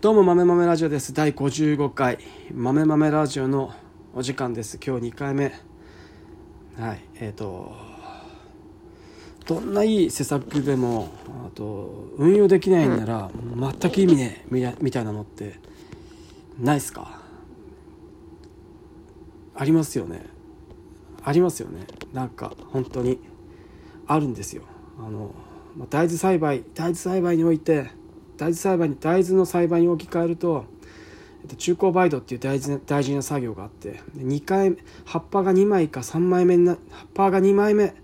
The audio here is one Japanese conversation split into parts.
どうも豆豆ラジオです。第55回。豆豆ラジオのお時間です。今日2回目。はい。えっ、ー、とどんないい施策でもあと運用できないなら全く意味ねえみたいなのってないっすか？ありますよね。ありますよね。なんか本当にあるんですよ。あの大豆栽培大豆栽培において大豆栽培に大豆の栽培に置き換えると中高梅土っていう大事大事な作業があって2回葉っぱが2枚か3枚目な葉っぱが2枚目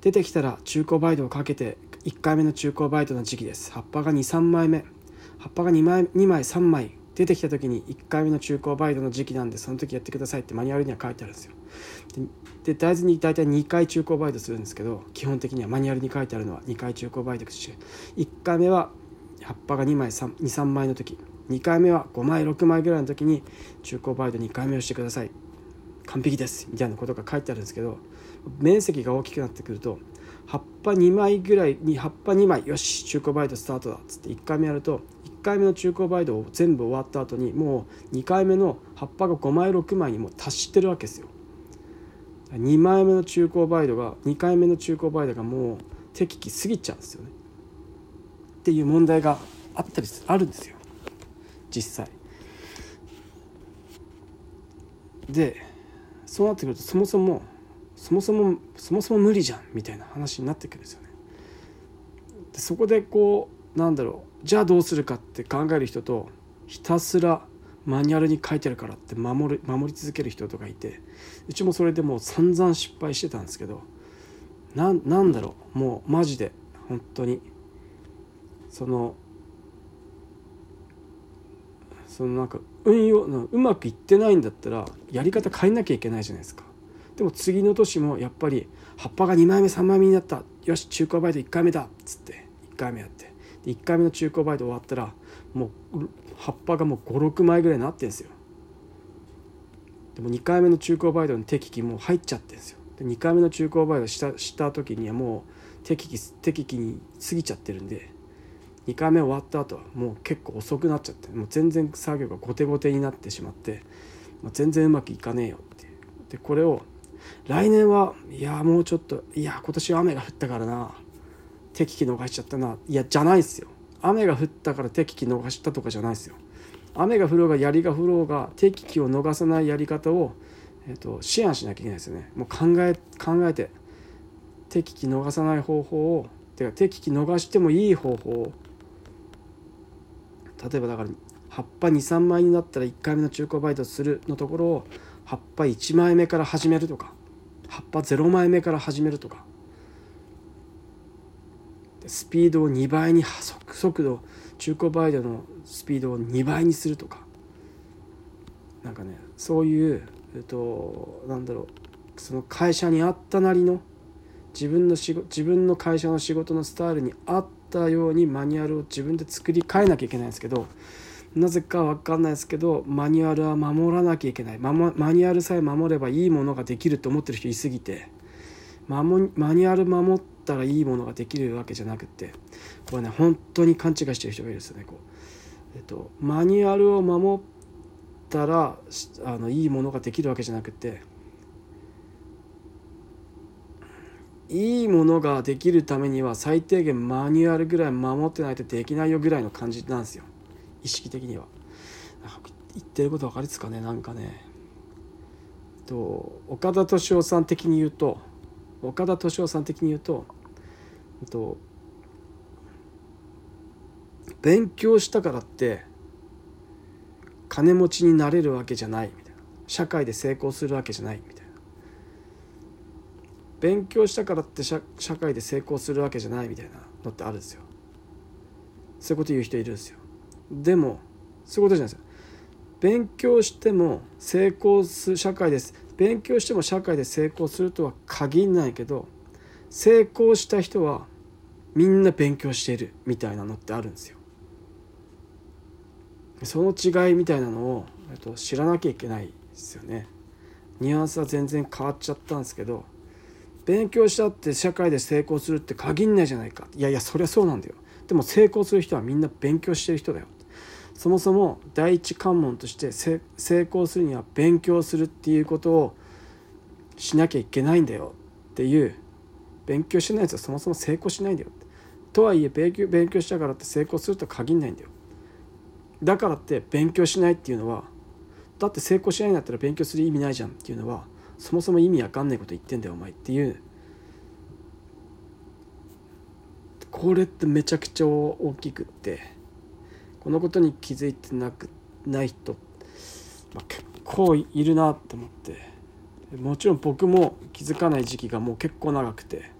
出てきたら中高梅土をかけて1回目の中高梅土の時期です。葉っぱが23枚目。葉っぱが2枚 ,2 枚3枚出てきた時に1回目の中高梅土の時期なんでその時やってくださいってマニュアルには書いてあるんですよ。で大豆に大体2回中高梅土するんですけど基本的にはマニュアルに書いてあるのは2回中高梅土して1回目は葉っぱが2枚23枚の時。2回目は5枚6枚ぐらいの時に中高バイト2回目をしてください。完璧です。みたいなことが書いてあるんですけど面積が大きくなってくると葉っぱ2枚ぐらいに葉っぱ2枚よし中高バイトスタートだっつって1回目やると1回目の中高バイトを全部終わった後にもう2回目の葉っぱが5枚6枚にもう達してるわけですよ。2枚目の中高バイトが2回目の中高バイトがもう適期過ぎちゃうんですよね。っていう問題があったりあるんですよ実際。でそうなってくるとそもそもそもそもそもそも無理じゃんみたいな話になってくるんですよね。でそこでこうなんだろうじゃあどうするかって考える人とひたすらマニュアルに書いてあるからって守る守り続ける人とかいてうちもそれでもう散々失敗してたんですけどなんだろうもうマジで本当にそのそのなんか運用うまくいってないんだったらやり方変えなきゃいけないじゃないですか。でも次の年もやっぱり葉っぱが2枚目3枚目になった。よし中古バイト1回目だっつって1回目やって。で1回目の中古バイト終わったらもう葉っぱがもう56枚ぐらいになってんですよ。でも2回目の中古バイトの適期もう入っちゃってんですよ。で2回目の中古バイトしたした時にはもう適期適期に過ぎちゃってるんで2回目終わった後はもう結構遅くなっちゃってもう全然作業が後手後手になってしまって、まあ、全然うまくいかねえよってでこれを来年はいやもうちょっといや今年は雨が降ったからな適期逃しちゃったないやじゃないですよ。雨が降ったから適期逃したとかじゃないですよ。雨が降ろうが槍が降ろうが適期を逃さないやり方を、えーと、と思案しなきゃいけないですよね。もう考え考えて適期逃さない方法をてか適期逃してもいい方法を例えばだから葉っぱ23枚になったら1回目の中古バイトするのところを葉っぱ1枚目から始めるとか葉っぱ0枚目から始めるとか。スピードを2倍に速度中古バイトのスピードを2倍にするとか。なんかねそういう、えっと、なんだろう。その会社に合ったなりの自分の仕事自分の会社の仕事のスタイルに合ったようにマニュアルを自分で作り変えなきゃいけないんですけどなぜか分かんないですけどマニュアルは守らなきゃいけない。ママニュアルさえ守ればいいものができると思ってる人いすぎてママニュアル守ったらいいものができるわけじゃなくてこれね本当に勘違いしてる人がいるんですよねこう、えっと、マニュアルを守ったらあのいいものができるわけじゃなくていいものができるためには最低限マニュアルぐらい守ってないとできないよぐらいの感じなんですよ。意識的には。言ってること分かりですかねなんかね。と岡田敏夫さん的に言うと岡田敏夫さん的に言うとと勉強したからって金持ちになれるわけじゃないみたいな。社会で成功するわけじゃないみたいな。勉強したからって社会で成功するわけじゃないみたいなのってあるんですよ。そういうこと言う人いるんですよ。でもそういうことじゃないですよ。勉強しても成功する社会です。勉強しても社会で成功するとは限らないけど成功した人はみんな勉強しているみたいなのってあるんですよ。その違いみたいなのを、えっと、知らなきゃいけないですよね。ニュアンスは全然変わっちゃったんですけど勉強したって社会で成功するって限んないじゃないか。いやいやそりゃそうなんだよ。でも成功する人はみんな勉強してる人だよ。そもそも第一関門として成功するには勉強するっていうことをしなきゃいけないんだよ。っていう勉強してないやつはそもそも成功しないんだよ。とはいえ勉強勉強したからって成功すると限んないんだよ。だからって勉強しないっていうのはだって成功しないんだったら勉強する意味ないじゃんっていうのはそもそも意味わかんないこと言ってんだよお前っていう。これってめちゃくちゃ大きくってこのことに気づいてなくない人、まあ、結構いるなと思ってもちろん僕も気づかない時期がもう結構長くて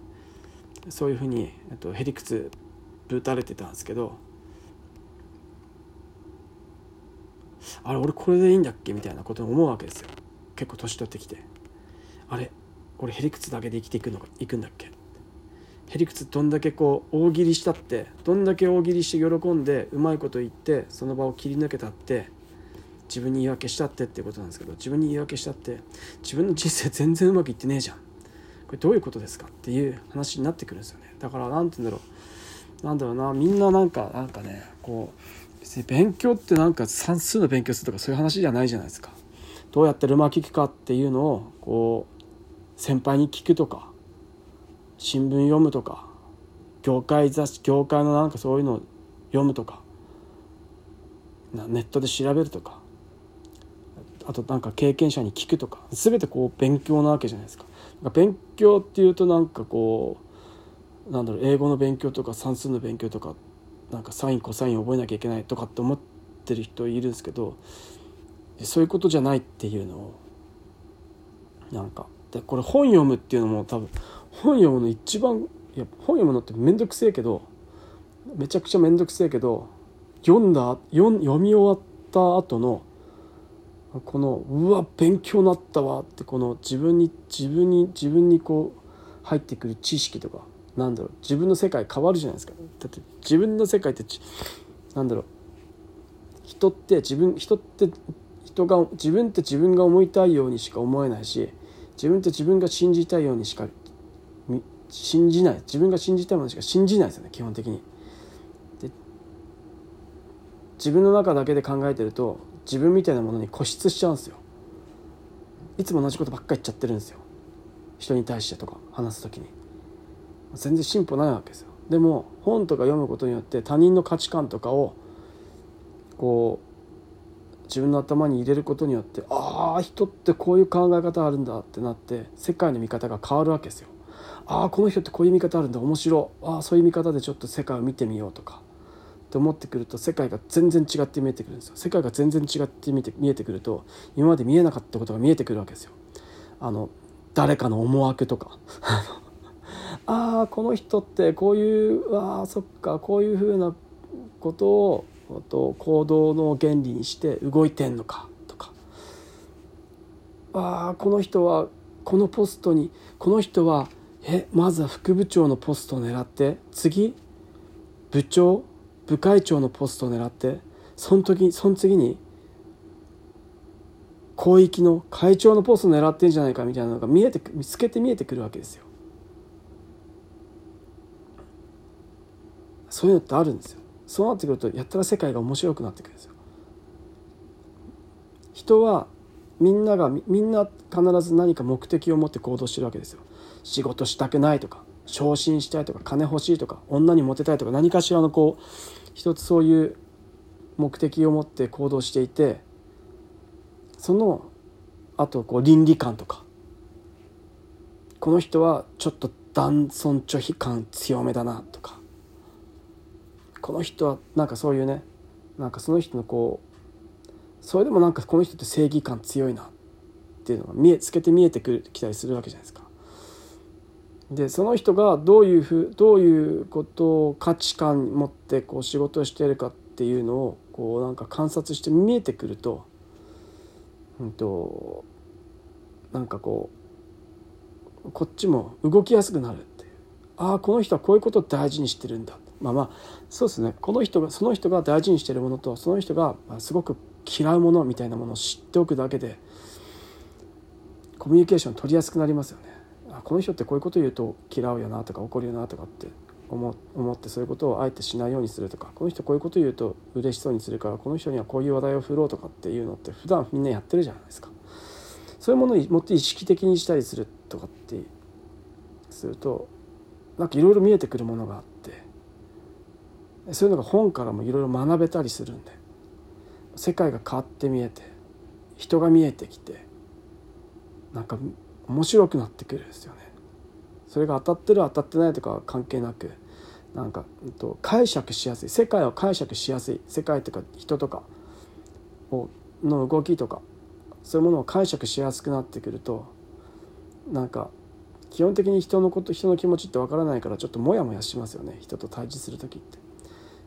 そういうふうにとへりくつぶたれてたんですけどあれ俺これでいいんだっけ？みたいなことを思うわけですよ。結構年取ってきて。あれ俺へりくつだけで生きていくのかいくんだっけ？へりくつどんだけこう大喜利したってどんだけ大喜利して喜んでうまいこと言ってその場を切り抜けたって自分に言い訳したってってことなんですけど自分に言い訳したって自分の人生全然うまくいってねえじゃん。これどういうことですかっていう話になってくるんですよね。だから何て言うんだろう。なんだろうな。みんななんかなんかねこう別に勉強ってなんか算数の勉強するとかそういう話じゃないじゃないですか。どうやってルマ聞くかっていうのをこう先輩に聞くとか新聞読むとか業界雑誌業界のなんかそういうのを読むとかネットで調べるとかあとなんか経験者に聞くとか全てこう勉強なわけじゃないですか。勉強っていうとなんかこうなんだろう英語の勉強とか算数の勉強とかなんかサインコサイン覚えなきゃいけないとかって思ってる人いるんですけどそういうことじゃないっていうのをなんかでこれ本読むっていうのも多分本読むの一番いや本読むのって面倒くせえけどめちゃくちゃ面倒くせえけど読んだ読読み終わった後のこのうわ勉強になったわってこの自分に自分に自分にこう入ってくる知識とかなんだろう自分の世界変わるじゃないですか。だって自分の世界ってなんだろう人って自分人って人が自分って自分が思いたいようにしか思えないし自分って自分が信じたいようにしか信じない自分が信じたいものしか信じないですよね基本的に。自分の中だけで考えてると自分みたいなものに固執しちゃうんですよ。いつも同じことばっか言っちゃってるんですよ。人に対してとか話す時に。全然進歩ないわけですよ。でも本とか読むことによって他人の価値観とかをこう自分の頭に入れることによってああ人ってこういう考え方あるんだってなって世界の見方が変わるわけですよ。ああこの人ってこういう見方あるんだ。面白ああそういう見方でちょっと世界を見てみようとか。って思ってくると世界が全然違って見えてくるんですよ。世界が全然違って見て見えてくると今まで見えなかったことが見えてくるわけですよ。あの誰かの思惑とか。ああこの人ってこういうあそっかこういうふうなことをと行動の原理にして動いてんのかとかああこの人はこのポストにこの人はえまずは副部長のポストを狙って次部長部会長のポストを狙ってその時その次に広域の会長のポストを狙ってんじゃないかみたいなのが見えて見つけて見えてくるわけですよ。そういうのってあるんですよ。そうなってくるとやったら世界が面白くなってくるんですよ。人はみんながみんな必ず何か目的を持って行動してるわけですよ。仕事したくないとか昇進したいとか金欲しいとか女にモテたいとか何かしらのこう一つそういう目的を持って行動していてそのあとこう倫理観とかこの人はちょっと男尊女卑感強めだなとかこの人はなんかそういうねなんかその人のこうそれでもなんかこの人って正義感強いなっていうのが見えつけて見えてくるきたりするわけじゃないですか。でその人がどういうふうどういうことを価値観持ってこう仕事をしているかっていうのをこうなんか観察して見えてくると,、うんと、なんかこうこっちも動きやすくなるっていうああこの人はこういうことを大事にしてるんだまあまあそうですねこの人がその人が大事にしてるものとその人がすごく嫌うものみたいなものを知っておくだけでコミュニケーション取りやすくなりますよね。この人ってこういうこと言うと嫌うよなとか怒るよなとかって思思ってそういうことをあえてしないようにするとかこの人こういうこと言うと嬉しそうにするからこの人にはこういう話題を振ろうとかっていうのって普段みんなやってるじゃないですか。そういうものをもっと意識的にしたりするとかってするとなんかいろいろ見えてくるものがあそういうのが本からもいろいろ学べたりするんで世界が変わって見えて人が見えてきてなんか面白くなってくるんですよね。それが当たってる当たってないとか関係なくなんか、えっと、解釈しやすい世界を解釈しやすい世界とか人とかをの動きとかそういうものを解釈しやすくなってくるとなんか基本的に人のこと人の気持ちってわからないからちょっとモヤモヤしますよね人と対峙する時って。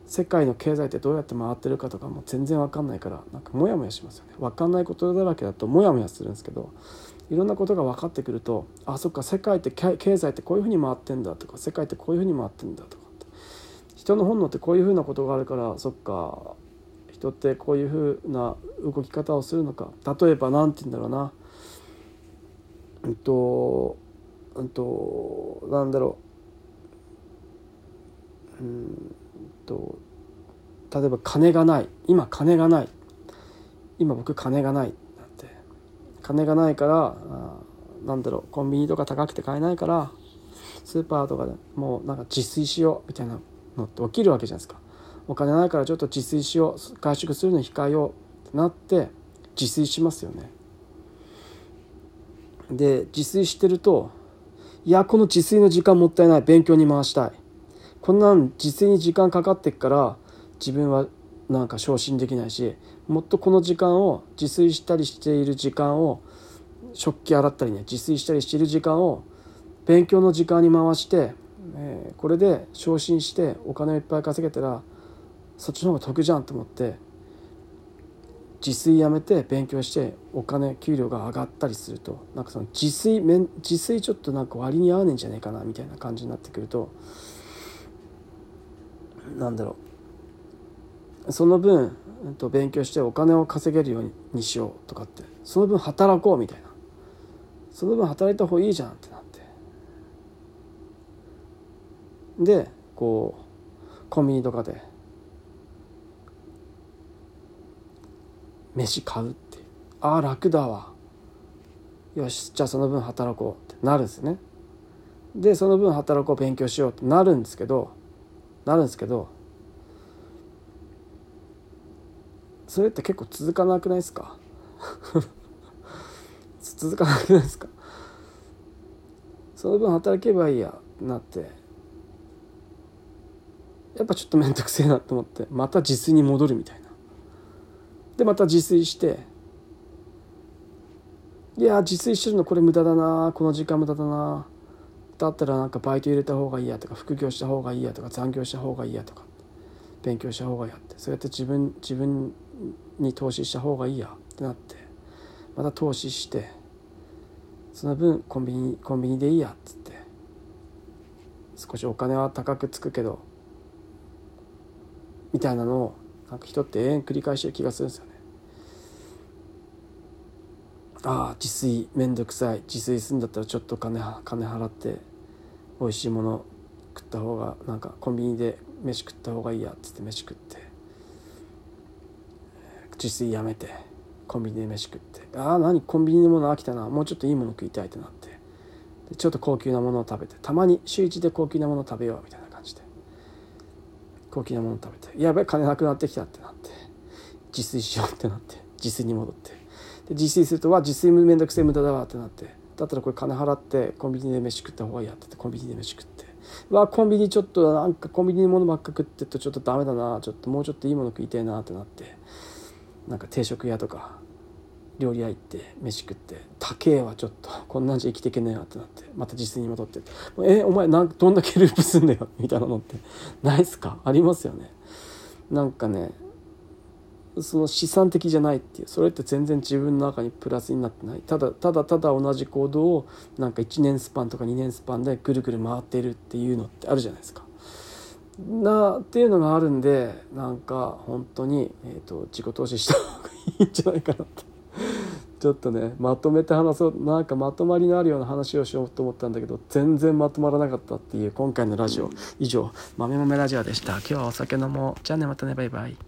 世界の経済ってどうやって回ってるかとかも全然わかんないからなんかモヤモヤしますよね。わかんないことだらけだとモヤモヤするんですけどいろんなことが分かってくるとあそっか世界って経済ってこういうふうに回ってんだとか世界ってこういうふうに回ってんだとかって。人の本能ってこういうふうなことがあるからそっか人ってこういうふうな動き方をするのか。例えば何て言うんだろうな。うんとうんとなんだろう。うん。と例えば金がない。今金がない。今僕金がない。なんて。金がないからなんだろう。コンビニとか高くて買えないからスーパーとかでもうなんか自炊しようみたいなのって起きるわけじゃないですか。お金ないからちょっと自炊しよう。外食するの控えようってなって自炊しますよね。で自炊してるといやこの自炊の時間もったいない。勉強に回したい。こんなん自炊に時間かかってっから自分はなんか昇進できないしもっとこの時間を自炊したりしている時間を食器洗ったりね自炊したりしている時間を勉強の時間に回して、えー、これで昇進してお金をいっぱい稼げたらそっちの方が得じゃんと思って自炊やめて勉強してお金給料が上がったりするとなんかその自炊自炊ちょっとなんか割に合わねえんじゃねえかなみたいな感じになってくるとなんだろう。その分と勉強してお金を稼げるようにしようとかってその分働こうみたいな。その分働いた方がいいじゃんってなって。でこうコンビニとかで飯買うってああ楽だわ。よしじゃあその分働こうってなるんですね。でその分働こう勉強しようってなるんですけどなるんですけどそれって結構続かなくないですか？続かなくないですか？その分働けばいいやなってやっぱちょっと面倒くせえなと思ってまた自炊に戻るみたいな。でまた自炊していや自炊してるのこれ無駄だなこの時間無駄だなだったらなんかバイト入れた方がいいやとか副業した方がいいやとか残業した方がいいやとか勉強した方がいいやってそうやって自分自分に投資した方がいいやってなってまた投資してその分コンビニコンビニでいいやっつって少しお金は高くつくけどみたいなのをなんか人って永遠繰り返してる気がするんですよね。ああ自炊めんどくさい。自炊するんだったらちょっと金金払って美味しいもの食った方がなんかコンビニで飯食った方がいいやっつって飯食って自炊やめてコンビニで飯食って。ああ何？コンビニのもの飽きたな。もうちょっといいもの食いたいってなって。でちょっと高級なものを食べてたまに週1で高級なもの食べようみたいな感じで。高級なもの食べてやべえ金なくなってきたってなって自炊しようってなって自炊に戻って。で自炊するとわ自炊めんどくせえ無駄だわってなって。だったらこれ金払ってコンビニで飯食った方がいいやってってコンビニで飯食って。わコンビニちょっとなんかコンビニのものばっか食ってるとちょっとダメだな。ちょっともうちょっといいもの食いたいなってなって。なんか定食屋とか料理屋行って飯食って高えわちょっと。こんなんじゃ生きていけねえわってなって。また自炊に戻って「えお前なんどんだけループすんだよ」みたいなのってないっすか？ありますよね。なんかねその資産的じゃないっていうそれって全然自分の中にプラスになってない。ただただただ同じ行動をなんか1年スパンとか2年スパンでぐるぐる回ってるっていうのってあるじゃないですか。なっていうのがあるんでなんか本当に、えーと、自己投資した方がいいんじゃないかなって ちょっとねまとめて話そうなんかまとまりのあるような話をしようと思ったんだけど全然まとまらなかったっていう今回のラジオ。以上「豆豆ラジオ」でした。今日はお酒飲もうじゃあねまたねバイバイ。